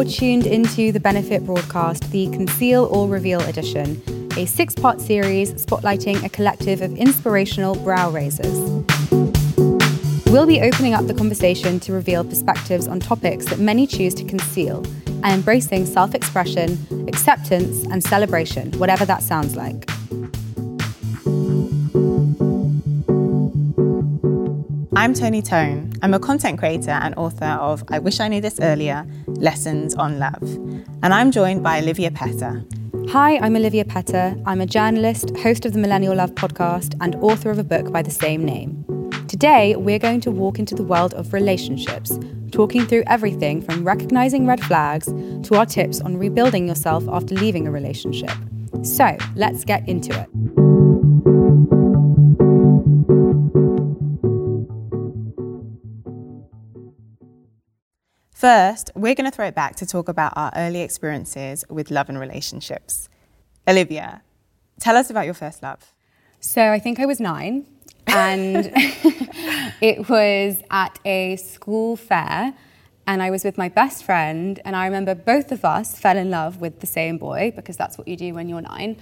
You're tuned into the Benefit broadcast, the Conceal or Reveal edition, a six part series spotlighting a collective of inspirational brow raisers. We'll be opening up the conversation to reveal perspectives on topics that many choose to conceal and embracing self expression, acceptance, and celebration, whatever that sounds like. I'm Toni Tone. I'm a content creator and author of I Wish I Knew This Earlier Lessons on Love. And I'm joined by Olivia Petter. Hi, I'm Olivia Petter. I'm a journalist, host of the Millennial Love podcast, and author of a book by the same name. Today, we're going to walk into the world of relationships, talking through everything from recognizing red flags to our tips on rebuilding yourself after leaving a relationship. So, let's get into it. First, we're going to throw it back to talk about our early experiences with love and relationships. Olivia, tell us about your first love. So I think I was nine, and it was at a school fair, and I was with my best friend, and I remember both of us fell in love with the same boy because that's what you do when you're nine.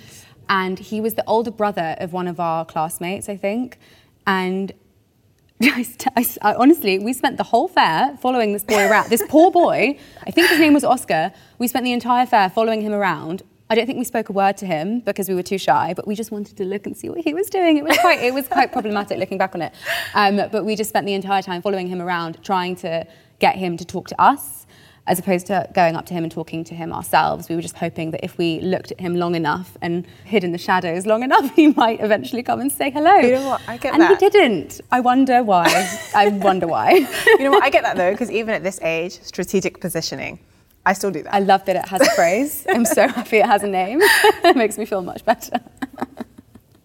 And he was the older brother of one of our classmates, I think. And I, I, I, honestly, we spent the whole fair following this boy around. This poor boy, I think his name was Oscar. We spent the entire fair following him around. I don't think we spoke a word to him because we were too shy, but we just wanted to look and see what he was doing. It was quite, it was quite problematic looking back on it. Um, but we just spent the entire time following him around, trying to get him to talk to us as opposed to going up to him and talking to him ourselves. We were just hoping that if we looked at him long enough and hid in the shadows long enough, he might eventually come and say hello. You know what? I get and that. And he didn't. I wonder why. I wonder why. you know what? I get that though, because even at this age, strategic positioning. I still do that. I love that it has a phrase. I'm so happy it has a name. it makes me feel much better.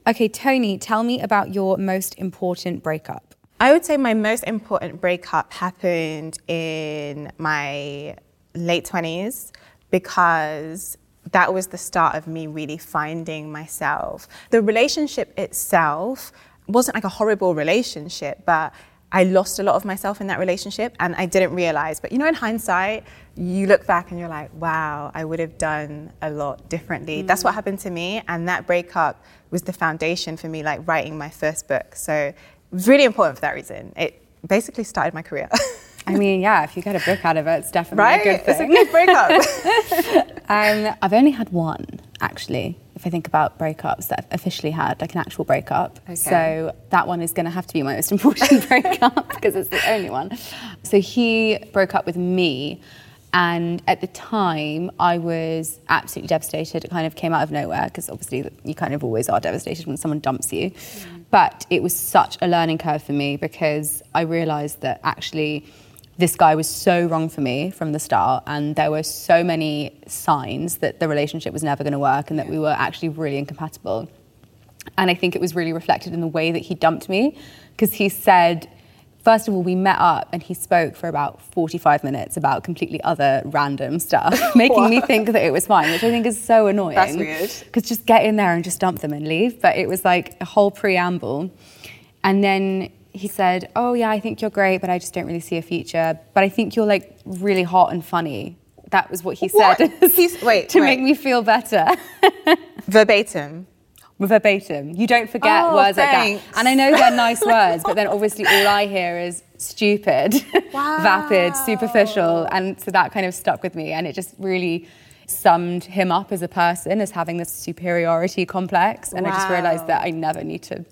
okay, Toni, tell me about your most important breakup. I would say my most important breakup happened in my late 20s because that was the start of me really finding myself. The relationship itself wasn't like a horrible relationship, but I lost a lot of myself in that relationship and I didn't realize. But you know, in hindsight, you look back and you're like, wow, I would have done a lot differently. Mm. That's what happened to me. And that breakup was the foundation for me, like writing my first book. So really important for that reason. It basically started my career. I mean, yeah, if you get a book out of it, it's definitely right? a good thing. It's a good breakup. um, I've only had one, actually, if I think about breakups that I've officially had, like an actual breakup. Okay. So that one is going to have to be my most important breakup because it's the only one. So he broke up with me. And at the time, I was absolutely devastated. It kind of came out of nowhere because obviously you kind of always are devastated when someone dumps you. Mm. But it was such a learning curve for me because I realized that actually this guy was so wrong for me from the start and there were so many signs that the relationship was never going to work and that we were actually really incompatible. And I think it was really reflected in the way that he dumped me because he said First of all, we met up and he spoke for about 45 minutes about completely other random stuff, making me think that it was fine, which I think is so annoying. That's weird. Because just get in there and just dump them and leave. But it was like a whole preamble. And then he said, Oh, yeah, I think you're great, but I just don't really see a future. But I think you're like really hot and funny. That was what he said He's, wait, to wait. make me feel better. Verbatim verbatim. You don't forget oh, words thanks. like that. And I know they're nice words, but then obviously all I hear is stupid, wow. vapid, superficial. And so that kind of stuck with me. And it just really summed him up as a person as having this superiority complex. And wow. I just realized that I never need to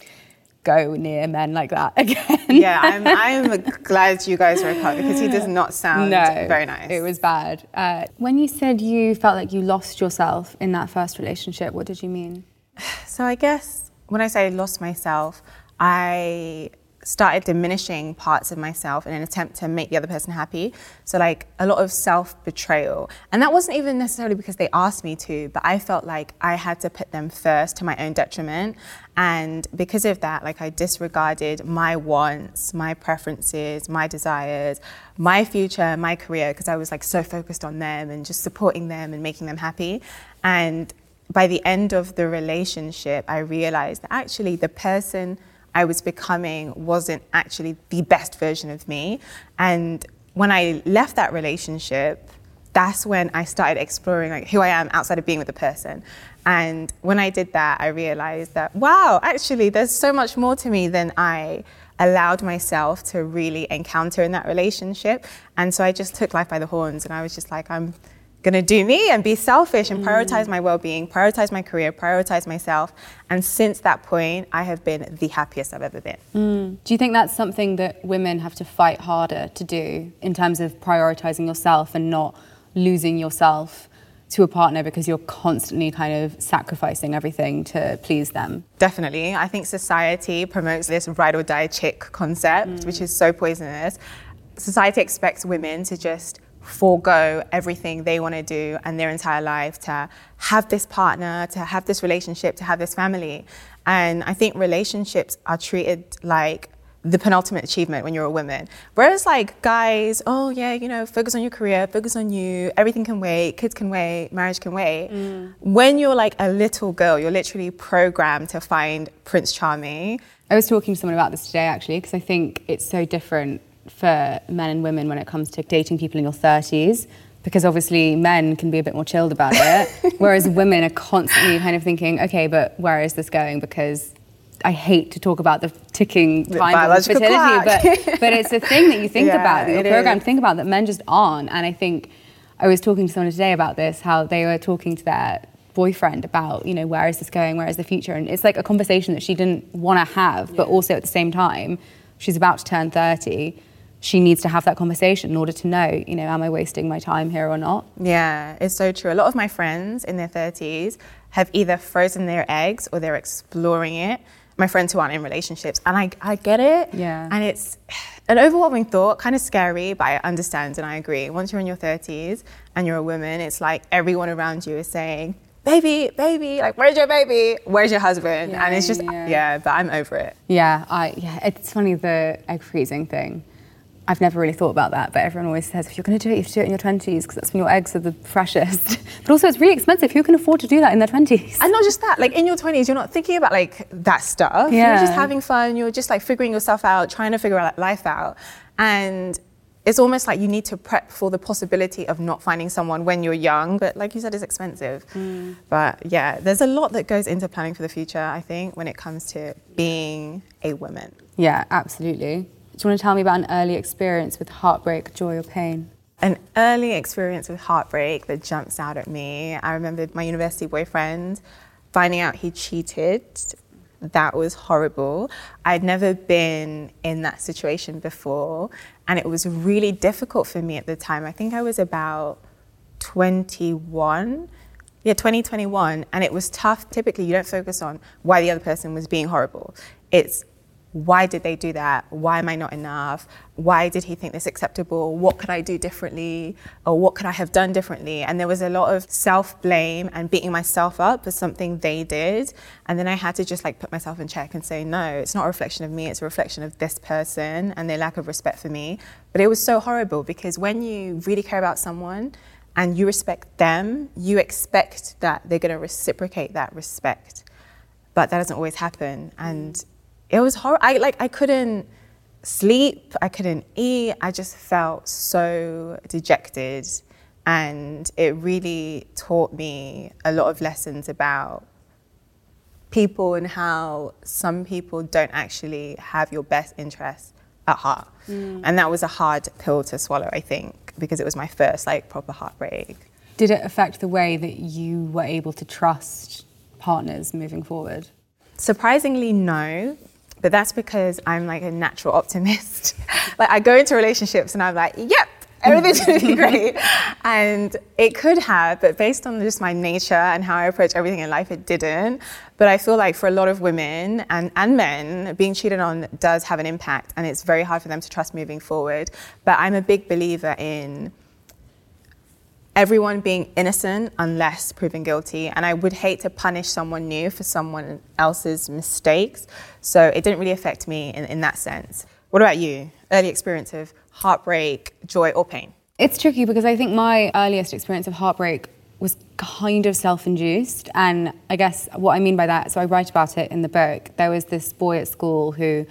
go near men like that again. yeah, I'm, I'm glad you guys broke up because he does not sound no, very nice. It was bad. Uh, when you said you felt like you lost yourself in that first relationship, what did you mean? So I guess when I say lost myself, I started diminishing parts of myself in an attempt to make the other person happy. So like a lot of self-betrayal. And that wasn't even necessarily because they asked me to, but I felt like I had to put them first to my own detriment. And because of that, like I disregarded my wants, my preferences, my desires, my future, my career, because I was like so focused on them and just supporting them and making them happy. And by the end of the relationship, I realized that actually the person I was becoming wasn't actually the best version of me. And when I left that relationship, that's when I started exploring like who I am outside of being with a person. And when I did that, I realized that wow, actually, there's so much more to me than I allowed myself to really encounter in that relationship. And so I just took life by the horns, and I was just like, I'm going to do me and be selfish and prioritize my well-being prioritize my career prioritize myself and since that point i have been the happiest i've ever been mm. do you think that's something that women have to fight harder to do in terms of prioritizing yourself and not losing yourself to a partner because you're constantly kind of sacrificing everything to please them. Definitely. I think society promotes this ride or die chick concept, mm. which is so poisonous. Society expects women to just forego everything they want to do and their entire life to have this partner, to have this relationship, to have this family. And I think relationships are treated like the penultimate achievement when you're a woman. Whereas like guys, oh yeah, you know, focus on your career, focus on you, everything can wait, kids can wait, marriage can wait. Mm. When you're like a little girl, you're literally programmed to find Prince Charming. I was talking to someone about this today actually because I think it's so different for men and women when it comes to dating people in your 30s because obviously men can be a bit more chilled about it whereas women are constantly kind of thinking okay but where is this going? Because I hate to talk about the ticking time of fertility, but but it's a thing that you think yeah, about that you're programmed to think about that men just aren't. And I think I was talking to someone today about this, how they were talking to their boyfriend about, you know, where is this going, where is the future, and it's like a conversation that she didn't want to have, but also at the same time, she's about to turn thirty. She needs to have that conversation in order to know, you know, am I wasting my time here or not? Yeah, it's so true. A lot of my friends in their 30s have either frozen their eggs or they're exploring it my friends who aren't in relationships. And I, I get it. Yeah. And it's an overwhelming thought, kind of scary, but I understand and I agree. Once you're in your 30s and you're a woman, it's like everyone around you is saying, baby, baby, like, where's your baby? Where's your husband? Yeah, and it's just, yeah. yeah, but I'm over it. Yeah, I, yeah, it's funny the egg freezing thing. I've never really thought about that, but everyone always says if you're going to do it, you have to do it in your 20s because that's when your eggs are the freshest. but also, it's really expensive. Who can afford to do that in their 20s? And not just that, like in your 20s, you're not thinking about like that stuff. Yeah. You're just having fun. You're just like figuring yourself out, trying to figure out life out. And it's almost like you need to prep for the possibility of not finding someone when you're young. But like you said, it's expensive. Mm. But yeah, there's a lot that goes into planning for the future, I think, when it comes to being a woman. Yeah, absolutely. Do you want to tell me about an early experience with heartbreak, joy, or pain? An early experience with heartbreak that jumps out at me. I remember my university boyfriend finding out he cheated. That was horrible. I'd never been in that situation before, and it was really difficult for me at the time. I think I was about 21 yeah 2021 and it was tough typically you don't focus on why the other person was being horrible it's why did they do that? Why am I not enough? Why did he think this acceptable? What could I do differently? Or what could I have done differently? And there was a lot of self blame and beating myself up for something they did. And then I had to just like put myself in check and say, no, it's not a reflection of me, it's a reflection of this person and their lack of respect for me. But it was so horrible because when you really care about someone, and you respect them, you expect that they're going to reciprocate that respect. But that doesn't always happen. And it was hard. I like I couldn't sleep. I couldn't eat. I just felt so dejected, and it really taught me a lot of lessons about people and how some people don't actually have your best interests at heart. Mm. And that was a hard pill to swallow, I think, because it was my first like proper heartbreak. Did it affect the way that you were able to trust partners moving forward? Surprisingly, no. But that's because I'm like a natural optimist. like I go into relationships and I'm like, yep, everything's gonna be great. And it could have, but based on just my nature and how I approach everything in life, it didn't. But I feel like for a lot of women and, and men, being cheated on does have an impact and it's very hard for them to trust moving forward. But I'm a big believer in everyone being innocent unless proven guilty. And I would hate to punish someone new for someone else's mistakes. So it didn't really affect me in, in that sense. What about you? Early experience of heartbreak, joy, or pain? It's tricky because I think my earliest experience of heartbreak was kind of self induced. And I guess what I mean by that, so I write about it in the book. There was this boy at school who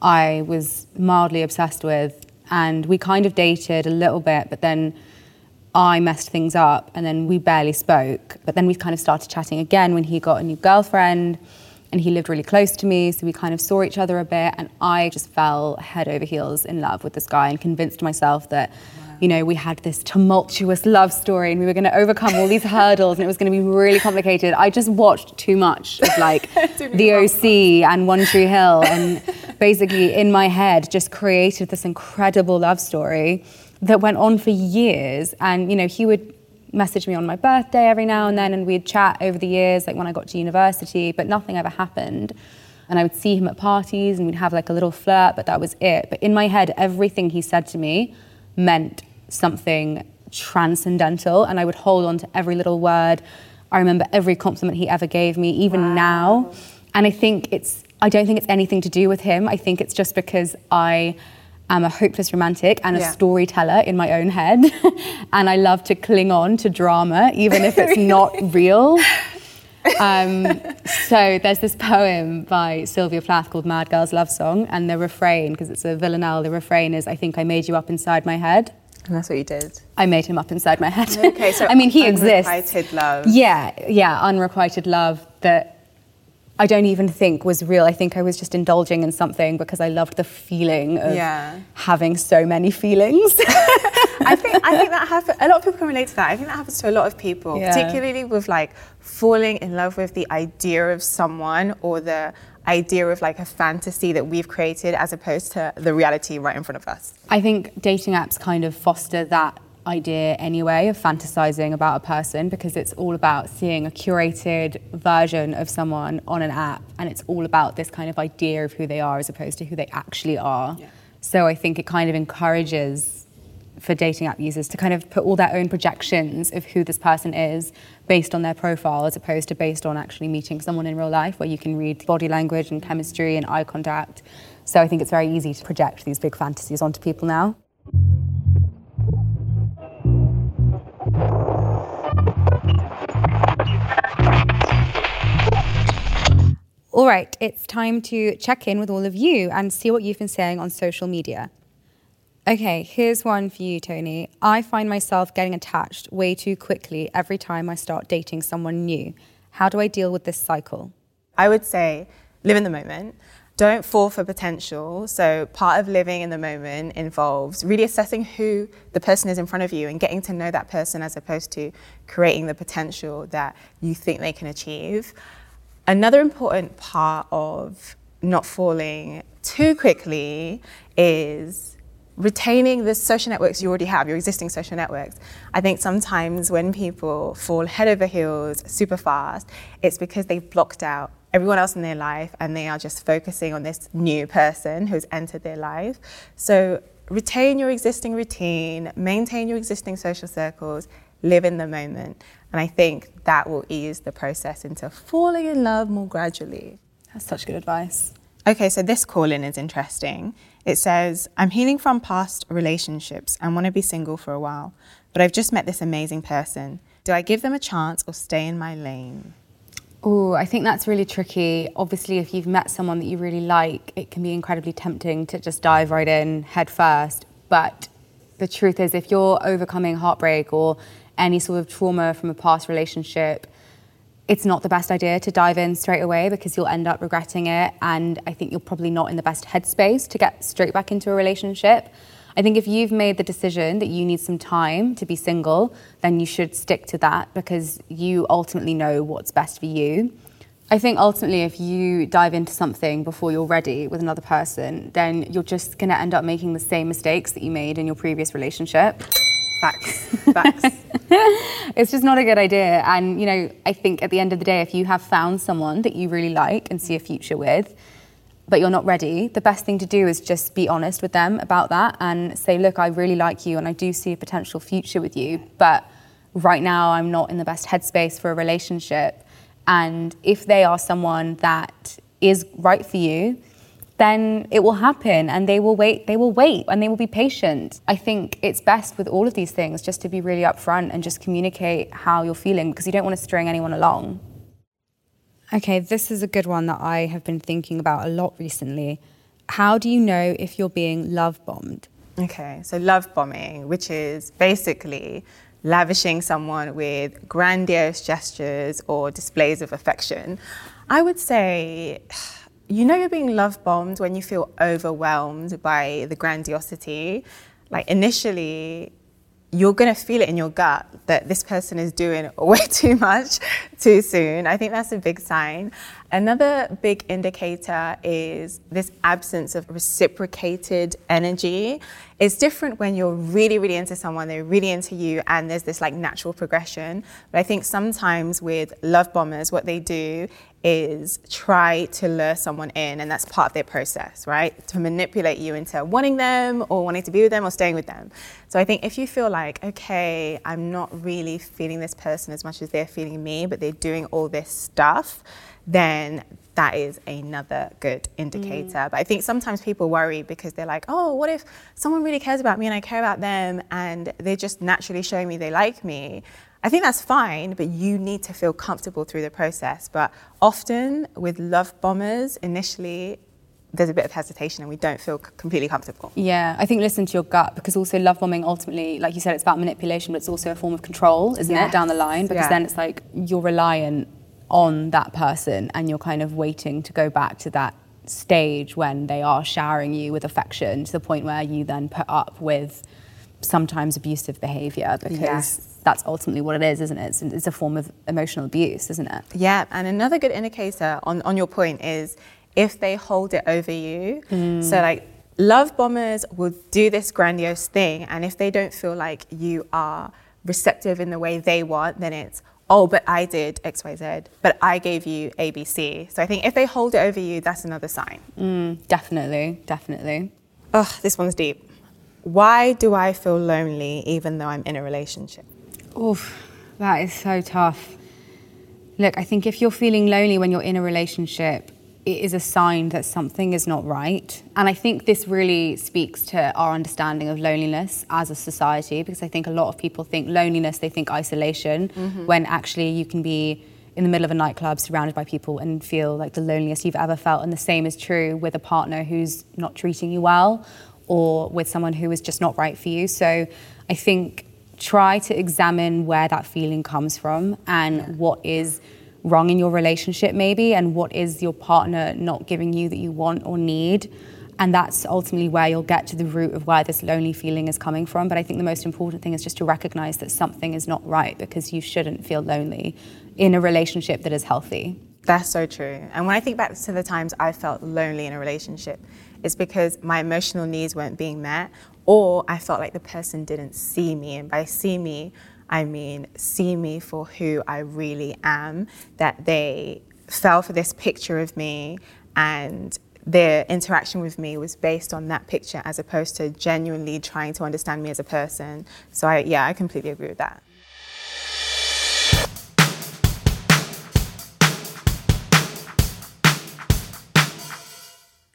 I was mildly obsessed with, and we kind of dated a little bit, but then I messed things up and then we barely spoke. But then we kind of started chatting again when he got a new girlfriend and he lived really close to me. So we kind of saw each other a bit. And I just fell head over heels in love with this guy and convinced myself that. You know, we had this tumultuous love story and we were going to overcome all these hurdles and it was going to be really complicated. I just watched too much of like The OC and One Tree Hill and basically in my head just created this incredible love story that went on for years. And, you know, he would message me on my birthday every now and then, and we'd chat over the years, like when I got to university, but nothing ever happened. And I would see him at parties and we'd have like a little flirt, but that was it. But in my head, everything he said to me meant something transcendental, and I would hold on to every little word. I remember every compliment he ever gave me, even wow. now. And I think it's, I don't think it's anything to do with him. I think it's just because I am a hopeless romantic and a yeah. storyteller in my own head. and I love to cling on to drama, even if it's not real. Um, so there's this poem by Sylvia Plath called Mad Girl's Love Song, and the refrain, because it's a villanelle, the refrain is, I think I made you up inside my head. And that's what you did. I made him up inside my head. Okay, so I mean, he exists. Unrequited love. Yeah, yeah, unrequited love that I don't even think was real. I think I was just indulging in something because I loved the feeling of yeah. having so many feelings. I think I think that happens. A lot of people can relate to that. I think that happens to a lot of people, yeah. particularly with like falling in love with the idea of someone or the idea of like a fantasy that we've created as opposed to the reality right in front of us. I think dating apps kind of foster that idea anyway of fantasizing about a person because it's all about seeing a curated version of someone on an app and it's all about this kind of idea of who they are as opposed to who they actually are. Yeah. So I think it kind of encourages for dating app users to kind of put all their own projections of who this person is based on their profile as opposed to based on actually meeting someone in real life where you can read body language and chemistry and eye contact. So I think it's very easy to project these big fantasies onto people now. All right, it's time to check in with all of you and see what you've been saying on social media. Okay, here's one for you, Toni. I find myself getting attached way too quickly every time I start dating someone new. How do I deal with this cycle? I would say live in the moment. Don't fall for potential. So, part of living in the moment involves really assessing who the person is in front of you and getting to know that person as opposed to creating the potential that you think they can achieve. Another important part of not falling too quickly is retaining the social networks you already have, your existing social networks. I think sometimes when people fall head over heels super fast, it's because they've blocked out everyone else in their life and they are just focusing on this new person who's entered their life. So retain your existing routine, maintain your existing social circles, live in the moment. And I think that will ease the process into falling in love more gradually. That's such good advice. Okay, so this call in is interesting. It says, I'm healing from past relationships and want to be single for a while, but I've just met this amazing person. Do I give them a chance or stay in my lane? Oh, I think that's really tricky. Obviously, if you've met someone that you really like, it can be incredibly tempting to just dive right in head first. But the truth is, if you're overcoming heartbreak or any sort of trauma from a past relationship, it's not the best idea to dive in straight away because you'll end up regretting it. And I think you're probably not in the best headspace to get straight back into a relationship. I think if you've made the decision that you need some time to be single, then you should stick to that because you ultimately know what's best for you. I think ultimately, if you dive into something before you're ready with another person, then you're just going to end up making the same mistakes that you made in your previous relationship. Facts. Facts. it's just not a good idea. And, you know, I think at the end of the day, if you have found someone that you really like and see a future with, but you're not ready, the best thing to do is just be honest with them about that and say, look, I really like you and I do see a potential future with you, but right now I'm not in the best headspace for a relationship. And if they are someone that is right for you, then it will happen and they will wait they will wait and they will be patient. I think it's best with all of these things just to be really upfront and just communicate how you're feeling because you don't want to string anyone along. Okay this is a good one that i have been thinking about a lot recently. How do you know if you're being love bombed? Okay so love bombing which is basically lavishing someone with grandiose gestures or displays of affection. I would say, you know, you're being love bombed when you feel overwhelmed by the grandiosity. Like, initially, you're going to feel it in your gut that this person is doing way too much too soon. I think that's a big sign. Another big indicator is this absence of reciprocated energy. It's different when you're really, really into someone, they're really into you, and there's this like natural progression. But I think sometimes with love bombers, what they do is try to lure someone in, and that's part of their process, right? To manipulate you into wanting them or wanting to be with them or staying with them. So I think if you feel like, okay, I'm not really feeling this person as much as they're feeling me, but they're doing all this stuff, then that is another good indicator. Mm. But I think sometimes people worry because they're like, oh, what if someone really cares about me and I care about them and they're just naturally showing me they like me? I think that's fine, but you need to feel comfortable through the process. But often with love bombers, initially, there's a bit of hesitation and we don't feel completely comfortable. Yeah, I think listen to your gut because also love bombing ultimately, like you said, it's about manipulation, but it's also a form of control, isn't yes. it, down the line? Because yeah. then it's like you're reliant on that person and you're kind of waiting to go back to that stage when they are showering you with affection to the point where you then put up with sometimes abusive behavior because yes. that's ultimately what it is, isn't it? It's, it's, a form of emotional abuse, isn't it? Yeah, and another good indicator on, on your point is if they hold it over you. Mm. So, like, love bombers will do this grandiose thing, and if they don't feel like you are receptive in the way they want, then it's, oh, but I did XYZ, but I gave you ABC. So, I think if they hold it over you, that's another sign. Mm, definitely, definitely. Oh, this one's deep. Why do I feel lonely even though I'm in a relationship? Oof, that is so tough. Look, I think if you're feeling lonely when you're in a relationship, it is a sign that something is not right. And I think this really speaks to our understanding of loneliness as a society because I think a lot of people think loneliness, they think isolation, mm-hmm. when actually you can be in the middle of a nightclub surrounded by people and feel like the loneliest you've ever felt. And the same is true with a partner who's not treating you well or with someone who is just not right for you. So I think try to examine where that feeling comes from and yeah. what is wrong in your relationship maybe and what is your partner not giving you that you want or need. And that's ultimately where you'll get to the root of where this lonely feeling is coming from. But i think the most important thing is just to recognize that something is not right because you shouldn't feel lonely in a relationship that is healthy. That's so true. And when i think back to the times i felt lonely in a relationship it's because my emotional needs weren't being met, or I felt like the person didn't see me. And by see me, I mean see me for who I really am, that they fell for this picture of me and their interaction with me was based on that picture as opposed to genuinely trying to understand me as a person. So I, yeah, I completely agree with that.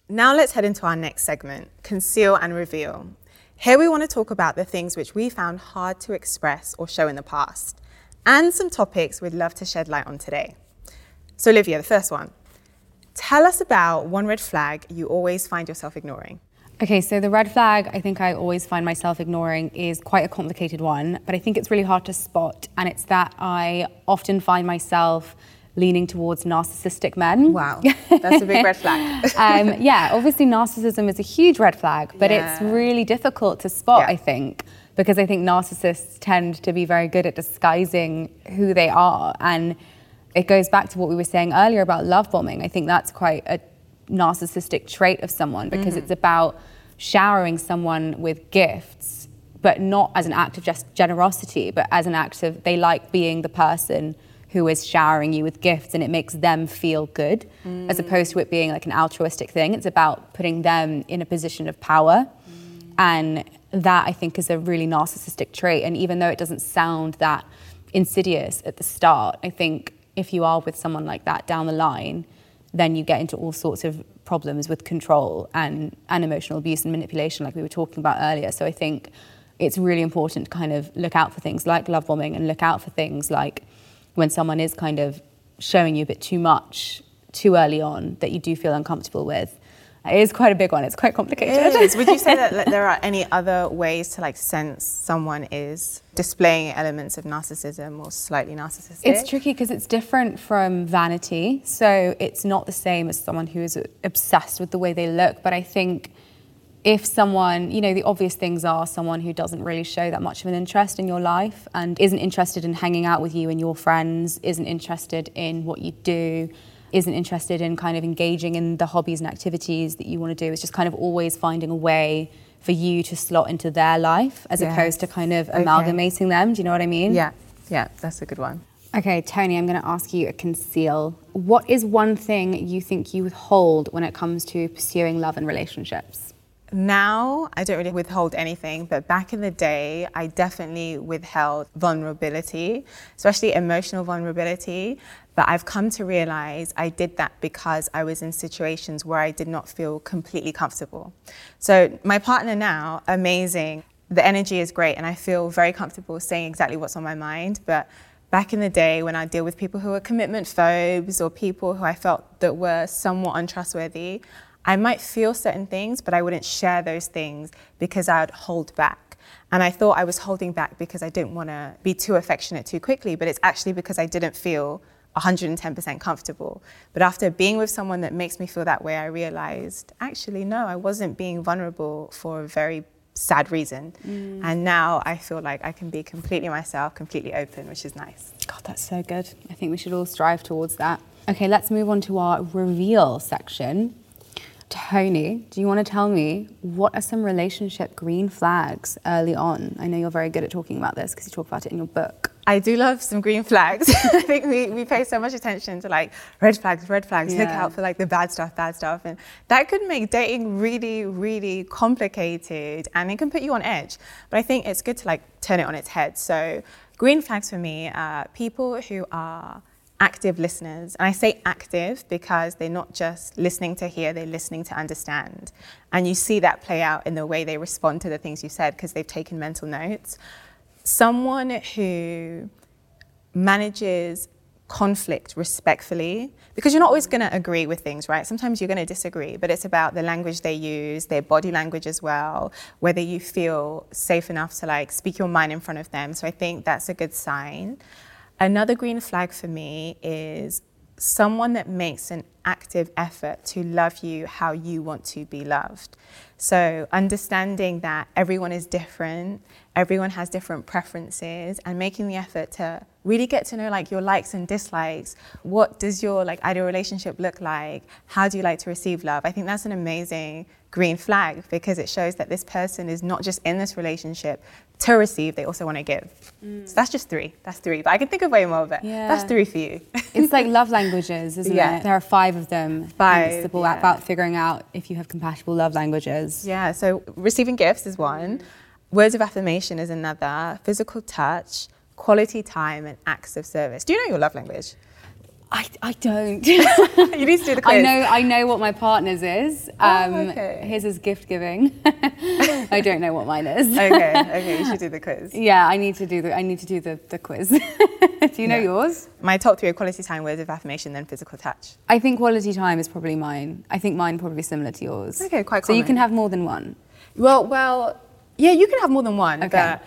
Now let's head into our next segment, Conceal and Reveal. Here we want to talk about the things which we found hard to express or show in the past, and some topics we'd love to shed light on today. So, Olivia, the first one. Tell us about one red flag you always find yourself ignoring. Okay, so the red flag I think I always find myself ignoring is quite a complicated one, but I think it's really hard to spot, and it's that I often find myself leaning towards narcissistic men. Wow, that's a big red flag. um, yeah, obviously narcissism is a huge red flag, but yeah. it's really difficult to spot, yeah. I think, because I think narcissists tend to be very good at disguising who they are. And it goes back to what we were saying earlier about love bombing. I think that's quite a narcissistic trait of someone because mm. it's about showering someone with gifts, but not as an act of just generosity, but as an act of they like being the person who is showering you with gifts and it makes them feel good mm. as opposed to it being like an altruistic thing. It's about putting them in a position of power. Mm. And that I think is a really narcissistic trait. And even though it doesn't sound that insidious at the start, I think if you are with someone like that down the line, then you get into all sorts of problems with control and, and emotional abuse and manipulation, like we were talking about earlier. So I think it's really important to kind of look out for things like love bombing and look out for things like when someone is kind of showing you a bit too much too early on that you do feel uncomfortable with. It is quite a big one. It's quite complicated. It is. Would you say that like, there are any other ways to like sense someone is displaying elements of narcissism or slightly narcissistic? It's tricky because it's different from vanity. So it's not the same as someone who is obsessed with the way they look. But I think if someone, you know, the obvious things are someone who doesn't really show that much of an interest in your life and isn't interested in hanging out with you and your friends, isn't interested in what you do isn't interested in kind of engaging in the hobbies and activities that you want to do. It's just kind of always finding a way for you to slot into their life as yes. opposed to kind of okay. amalgamating them. Do you know what I mean? Yeah, yeah, that's a good one. Okay, Toni, I'm going to ask you a conceal. What is one thing you think you withhold when it comes to pursuing love and relationships? Now, I don't really withhold anything, but back in the day, I definitely withheld vulnerability, especially emotional vulnerability. But I've come to realize I did that because I was in situations where I did not feel completely comfortable. So, my partner now, amazing. The energy is great, and I feel very comfortable saying exactly what's on my mind. But back in the day, when I deal with people who are commitment phobes or people who I felt that were somewhat untrustworthy, I might feel certain things, but I wouldn't share those things because I'd hold back. And I thought I was holding back because I didn't want to be too affectionate too quickly, but it's actually because I didn't feel 110% comfortable. But after being with someone that makes me feel that way, I realized actually, no, I wasn't being vulnerable for a very sad reason. Mm. And now I feel like I can be completely myself, completely open, which is nice. God, that's so good. I think we should all strive towards that. Okay, let's move on to our reveal section. Toni, do you want to tell me what are some relationship green flags early on? I know you're very good at talking about this because you talk about it in your book. I do love some green flags. I think we, we pay so much attention to like red flags, red flags, yeah. look out for like the bad stuff, bad stuff. And that could make dating really, really complicated and it can put you on edge. But I think it's good to like turn it on its head. So green flags for me are people who are active listeners. And I say active because they're not just listening to hear, they're listening to understand. And you see that play out in the way they respond to the things you said because they've taken mental notes. Someone who manages conflict respectfully because you're not always going to agree with things right sometimes you're going to disagree but it's about the language they use their body language as well whether you feel safe enough to like speak your mind in front of them so i think that's a good sign Another green flag for me is someone that makes an active effort to love you how you want to be loved. So, understanding that everyone is different, everyone has different preferences, and making the effort to really get to know like your likes and dislikes. What does your like ideal relationship look like? How do you like to receive love? I think that's an amazing green flag because it shows that this person is not just in this relationship to receive, they also want to give. Mm. So that's just three. That's three. But I can think of way more of it. Yeah. That's three for you. it's like love languages, isn't yeah. it? There are five of them. Five. it's yeah. about figuring out if you have compatible love languages. Yeah, so receiving gifts is one, words of affirmation is another, physical touch, quality time, and acts of service. Do you know your love language? I, I don't. you need to do the quiz. I know I know what my partner's is. Oh, um, oh, okay. His is gift giving. I don't know what mine is. okay, okay, you should do the quiz. Yeah, I need to do the I need to do the, the quiz. do you know yeah. yours? My top three are quality time, words of affirmation, then physical touch. I think quality time is probably mine. I think mine probably similar to yours. Okay, quite. Common. So you can have more than one. Well, well, yeah, you can have more than one. Okay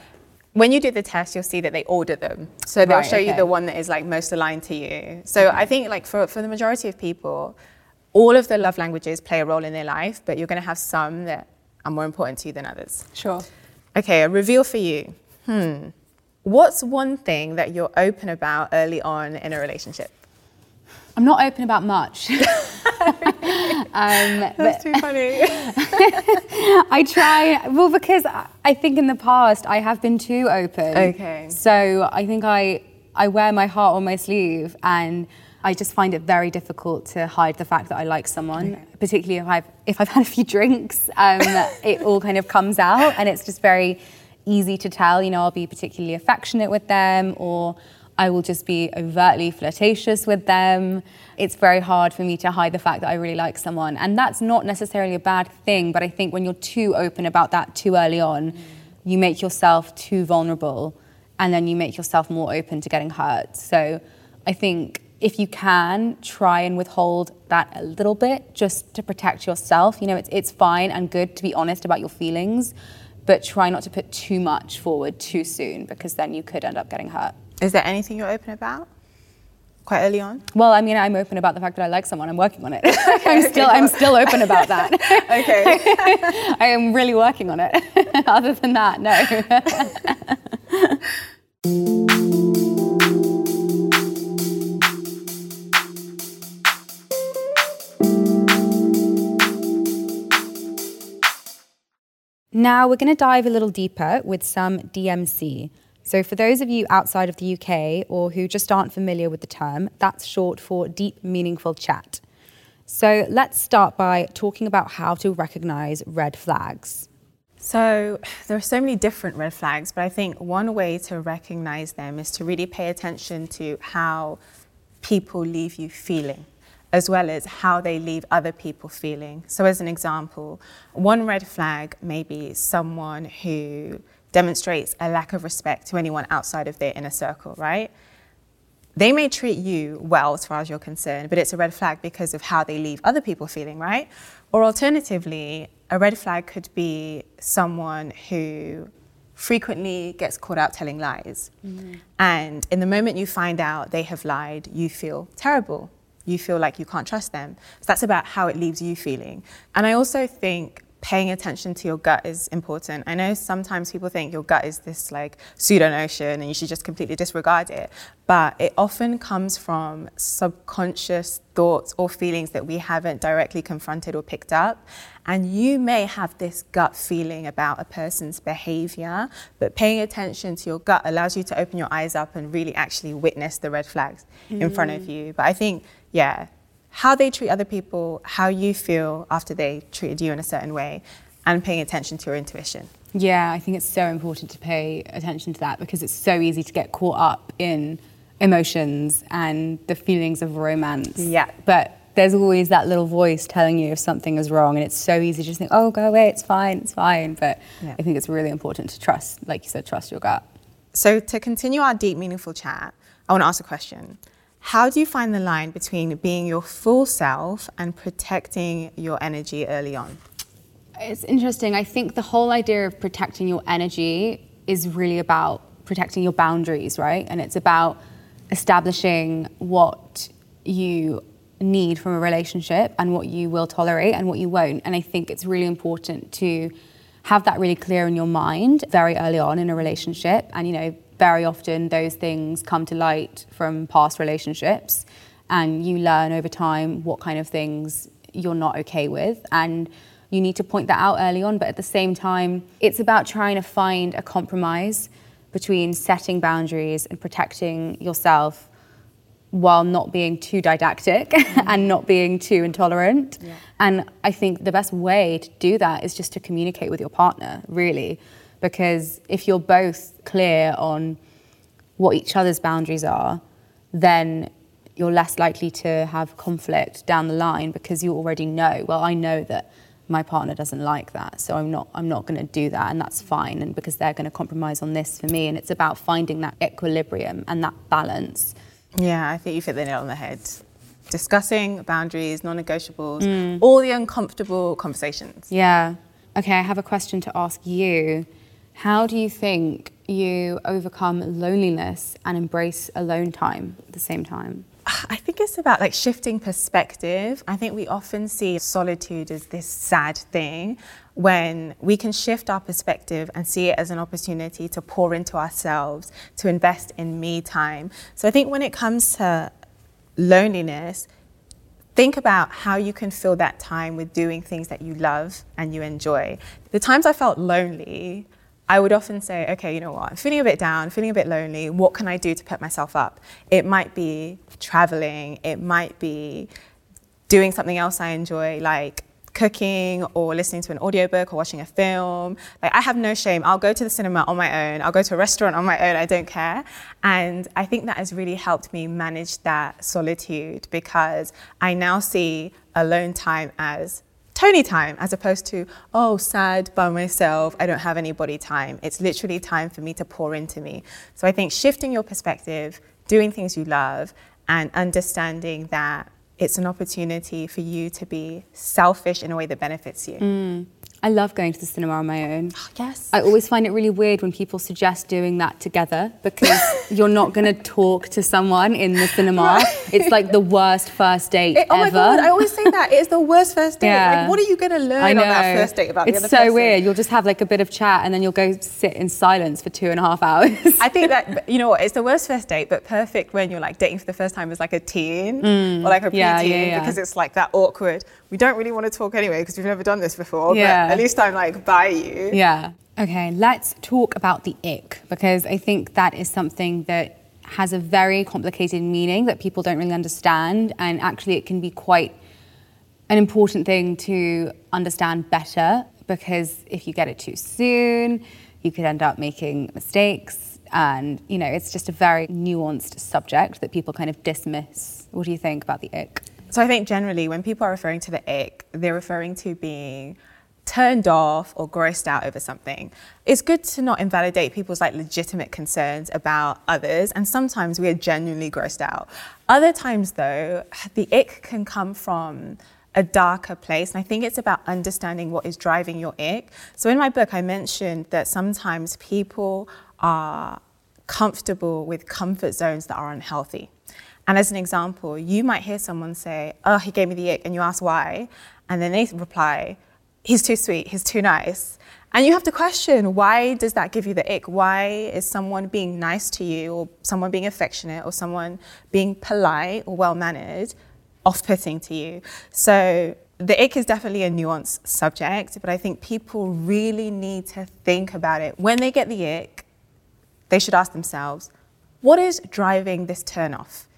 when you do the test, you'll see that they order them. So they'll right, show okay. you the one that is like most aligned to you. So okay. I think like for, for the majority of people, all of the love languages play a role in their life, but you're going to have some that are more important to you than others. Sure. Okay, a reveal for you. Hmm. What's one thing that you're open about early on in a relationship? I'm not open about much. um, That's too funny. I try, well, because I think in the past I have been too open. Okay. So I think I, I wear my heart on my sleeve and I just find it very difficult to hide the fact that I like someone, okay. particularly if I've, if I've had a few drinks. Um, it all kind of comes out and it's just very easy to tell. You know, I'll be particularly affectionate with them or I will just be overtly flirtatious with them. It's very hard for me to hide the fact that I really like someone. And that's not necessarily a bad thing, but I think when you're too open about that too early on, you make yourself too vulnerable and then you make yourself more open to getting hurt. So I think if you can, try and withhold that a little bit just to protect yourself. You know, it's, it's fine and good to be honest about your feelings, but try not to put too much forward too soon because then you could end up getting hurt. Is there anything you're open about? Quite early on. Well, I mean, I'm open about the fact that I like someone. I'm working on it. I'm still, I'm still open about that. okay. I am really working on it. Other than that, no. Now we're going to dive a little deeper with some DMC. So, for those of you outside of the UK or who just aren't familiar with the term, that's short for deep, meaningful chat. So, let's start by talking about how to recognize red flags. So, there are so many different red flags, but I think one way to recognize them is to really pay attention to how people leave you feeling as well as how they leave other people feeling. So, as an example, one red flag may be someone who demonstrates a lack of respect to anyone outside of their inner circle, right? They may treat you well as far as you're concerned, but it's a red flag because of how they leave other people feeling, right? Or alternatively, a red flag could be someone who frequently gets caught out telling lies. Mm-hmm. And in the moment you find out they have lied, you feel terrible you feel like you can't trust them. So that's about how it leaves you feeling. And I also think paying attention to your gut is important. I know sometimes people think your gut is this like pseudo notion and you should just completely disregard it, but it often comes from subconscious thoughts or feelings that we haven't directly confronted or picked up. And you may have this gut feeling about a person's behavior, but paying attention to your gut allows you to open your eyes up and really actually witness the red flags mm. in front of mm. you. But I think yeah, how they treat other people, how you feel after they treated you in a certain way, and paying attention to your intuition. Yeah, I think it's so important to pay attention to that because it's so easy to get caught up in emotions and the feelings of romance. Yeah. But there's always that little voice telling you if something is wrong, and it's so easy to just think, oh, go away, it's fine, it's fine. But yeah. I think it's really important to trust, like you said, trust your gut. So, to continue our deep, meaningful chat, I want to ask a question. How do you find the line between being your full self and protecting your energy early on? It's interesting. I think the whole idea of protecting your energy is really about protecting your boundaries, right? And it's about establishing what you need from a relationship and what you will tolerate and what you won't. And I think it's really important to have that really clear in your mind very early on in a relationship and you know very often those things come to light from past relationships and you learn over time what kind of things you're not okay with and you need to point that out early on but at the same time it's about trying to find a compromise between setting boundaries and protecting yourself while not being too didactic mm-hmm. and not being too intolerant. Yeah. And I think the best way to do that is just to communicate with your partner, really because if you're both clear on what each other's boundaries are, then you're less likely to have conflict down the line because you already know, well, I know that my partner doesn't like that, so I'm not I'm not going to do that and that's fine and because they're going to compromise on this for me and it's about finding that equilibrium and that balance. Yeah, I think you hit the nail on the head. Discussing boundaries, non-negotiables, mm. all the uncomfortable conversations. Yeah. Okay, I have a question to ask you. How do you think you overcome loneliness and embrace alone time at the same time? I think it's about like shifting perspective. I think we often see solitude as this sad thing when we can shift our perspective and see it as an opportunity to pour into ourselves, to invest in me time. So I think when it comes to loneliness, think about how you can fill that time with doing things that you love and you enjoy. The times I felt lonely, I would often say, okay, you know what, I'm feeling a bit down, feeling a bit lonely. What can I do to pep myself up? It might be traveling, it might be doing something else I enjoy, like cooking or listening to an audiobook or watching a film. Like I have no shame. I'll go to the cinema on my own. I'll go to a restaurant on my own. I don't care. And I think that has really helped me manage that solitude because I now see alone time as Toni time as opposed to, oh, sad by myself, I don't have anybody time. It's literally time for me to pour into me. So I think shifting your perspective, doing things you love, and understanding that it's an opportunity for you to be selfish in a way that benefits you. Mm. I love going to the cinema on my own. Oh, yes. I always find it really weird when people suggest doing that together because you're not going to talk to someone in the cinema. Right. It's like the worst first date it, oh ever. my god, I always say that. It's the worst first date. Yeah. Like, what are you going to learn on that first date about it's the other thing? It's so weird. You'll just have like a bit of chat and then you'll go sit in silence for two and a half hours. I think that, you know what, it's the worst first date, but perfect when you're like dating for the first time as like a teen mm. or like a preteen yeah, yeah, yeah. because it's like that awkward. We don't really want to talk anyway because we've never done this before. Yeah. But at least I'm like, by you. Yeah. Okay, let's talk about the ick because I think that is something that has a very complicated meaning that people don't really understand, and actually, it can be quite an important thing to understand better because if you get it too soon, you could end up making mistakes. And, you know, it's just a very nuanced subject that people kind of dismiss. What do you think about the ick? So I think generally when people are referring to the ick, they're referring to being turned off or grossed out over something. It's good to not invalidate people's like legitimate concerns about others and sometimes we are genuinely grossed out. Other times though, the ick can come from a darker place and I think it's about understanding what is driving your ick. So in my book I mentioned that sometimes people are comfortable with comfort zones that are unhealthy. And as an example, you might hear someone say, "Oh, he gave me the ick," and you ask why, and then they reply, he's too sweet, he's too nice. And you have to question why does that give you the ick? Why is someone being nice to you, or someone being affectionate, or someone being polite or well mannered off putting to you? So the ick is definitely a nuanced subject, but I think people really need to think about it. When they get the ick, they should ask themselves, what is driving this turn off?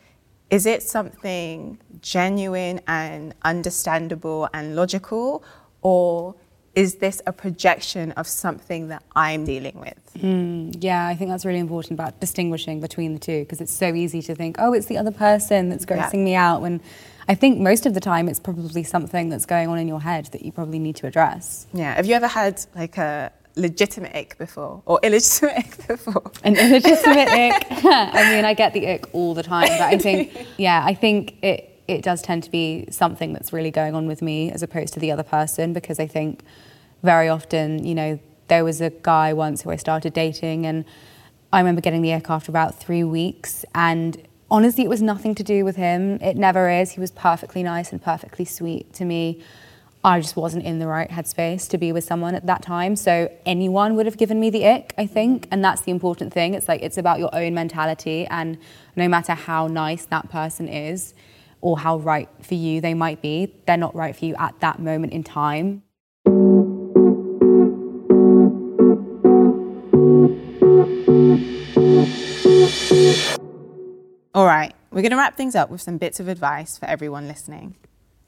Is it something genuine and understandable and logical? Or is this a projection of something that I'm dealing with? Mm, yeah, I think that's really important about distinguishing between the two because it's so easy to think, oh, it's the other person that's grossing yeah. me out. When I think most of the time it's probably something that's going on in your head that you probably need to address. Yeah. Have you ever had like a legitimate ick before or illegitimate ick before? An illegitimate ick? I mean, I get the ick all the time, but I think, yeah, I think it it does tend to be something that's really going on with me as opposed to the other person because I think very often, you know, there was a guy once who I started dating and I remember getting the ick after about three weeks and honestly it was nothing to do with him. It never is. He was perfectly nice and perfectly sweet to me. I just wasn't in the right headspace to be with someone at that time. So anyone would have given me the ick, I think. And that's the important thing. It's like it's about your own mentality and no matter how nice that person is, or how right for you they might be, they're not right for you at that moment in time. All right, we're going to wrap things up with some bits of advice for everyone listening.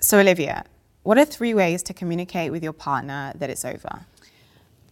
So, Olivia, what are three ways to communicate with your partner that it's over?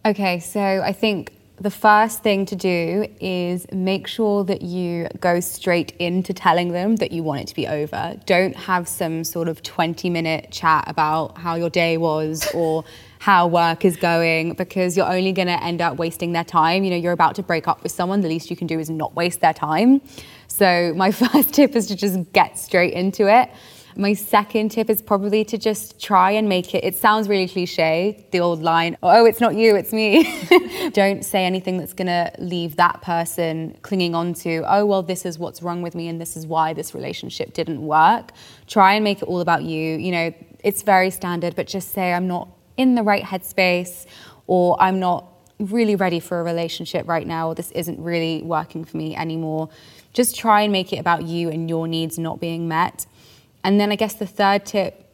Okay, so I think the first thing to do is make sure that you go straight into telling them that you want it to be over. Don't have some sort of 20 minute chat about how your day was or how work is going because you're only going to end up wasting their time. You know, you're about to break up with someone, the least you can do is not waste their time. So, my first tip is to just get straight into it. My second tip is probably to just try and make it, it sounds really cliche, the old line, oh, it's not you, it's me. Don't say anything that's gonna leave that person clinging on to, oh, well, this is what's wrong with me and this is why this relationship didn't work. Try and make it all about you. You know, it's very standard, but just say, I'm not in the right headspace or I'm not really ready for a relationship right now or this isn't really working for me anymore. Just try and make it about you and your needs not being met. And then I guess the third tip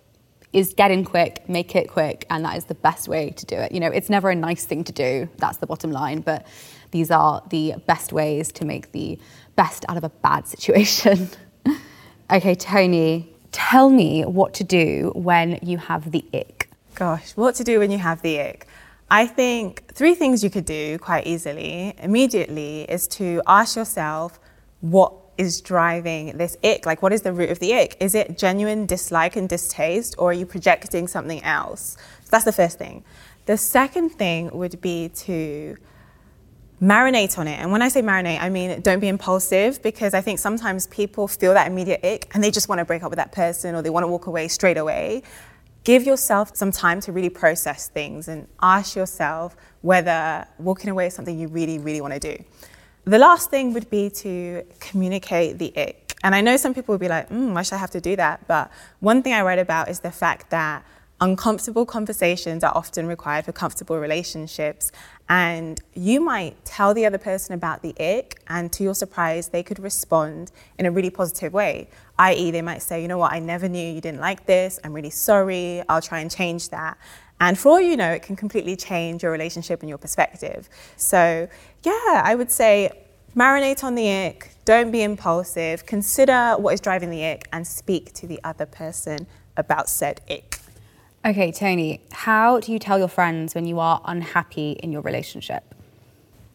is get in quick, make it quick, and that is the best way to do it. You know, it's never a nice thing to do, that's the bottom line, but these are the best ways to make the best out of a bad situation. okay, Toni, tell me what to do when you have the ick. Gosh, what to do when you have the ick? I think three things you could do quite easily immediately is to ask yourself what is driving this ick? Like, what is the root of the ick? Is it genuine dislike and distaste, or are you projecting something else? So that's the first thing. The second thing would be to marinate on it. And when I say marinate, I mean don't be impulsive because I think sometimes people feel that immediate ick and they just want to break up with that person or they want to walk away straight away. Give yourself some time to really process things and ask yourself whether walking away is something you really, really want to do. The last thing would be to communicate the ick. And I know some people would be like, mm, why should I have to do that? But one thing I write about is the fact that uncomfortable conversations are often required for comfortable relationships. And you might tell the other person about the ick, and to your surprise, they could respond in a really positive way. I.e., they might say, you know what, I never knew you didn't like this. I'm really sorry. I'll try and change that. And for all you know, it can completely change your relationship and your perspective. So, yeah, I would say marinate on the ick, don't be impulsive, consider what is driving the ick, and speak to the other person about said ick. Okay, Toni, how do you tell your friends when you are unhappy in your relationship?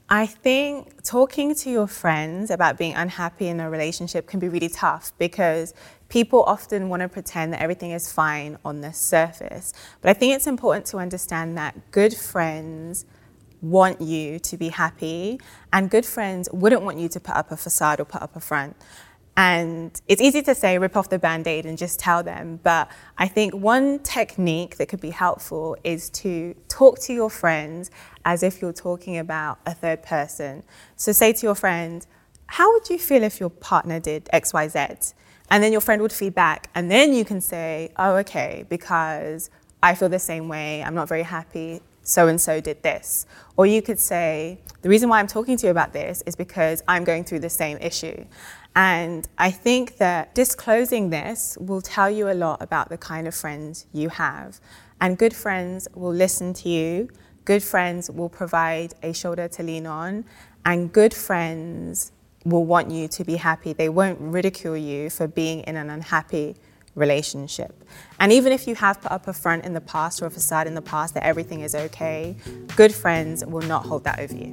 I think talking to your friends about being unhappy in a relationship can be really tough because people often want to pretend that everything is fine on the surface. But I think it's important to understand that good friends want you to be happy, and good friends wouldn't want you to put up a facade or put up a front. And it's easy to say, rip off the band aid and just tell them. But I think one technique that could be helpful is to talk to your friends as if you're talking about a third person. So say to your friend, How would you feel if your partner did XYZ? And then your friend would feedback. And then you can say, Oh, okay, because I feel the same way. I'm not very happy. So and so did this. Or you could say, The reason why I'm talking to you about this is because I'm going through the same issue. And I think that disclosing this will tell you a lot about the kind of friends you have. And good friends will listen to you, good friends will provide a shoulder to lean on, and good friends will want you to be happy. They won't ridicule you for being in an unhappy relationship. And even if you have put up a front in the past or a facade in the past that everything is okay, good friends will not hold that over you.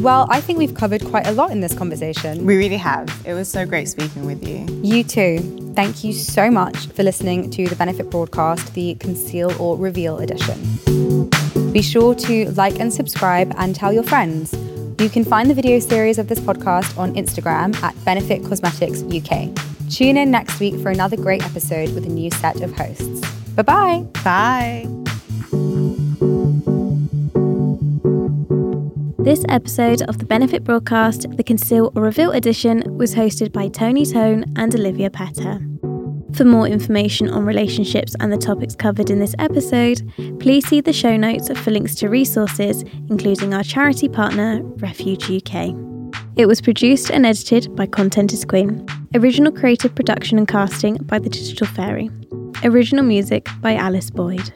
Well, I think we've covered quite a lot in this conversation. We really have. It was so great speaking with you. You too. Thank you so much for listening to the Benefit broadcast, the Conceal or Reveal edition. Be sure to like and subscribe and tell your friends. You can find the video series of this podcast on Instagram at Benefit Cosmetics UK. Tune in next week for another great episode with a new set of hosts. Bye-bye. Bye. This episode of the Benefit broadcast, the Conceal or Reveal edition, was hosted by Toni Tone and Olivia Petter. For more information on relationships and the topics covered in this episode, please see the show notes for links to resources, including our charity partner, Refuge UK. It was produced and edited by Content is Queen. Original creative production and casting by The Digital Fairy. Original music by Alice Boyd.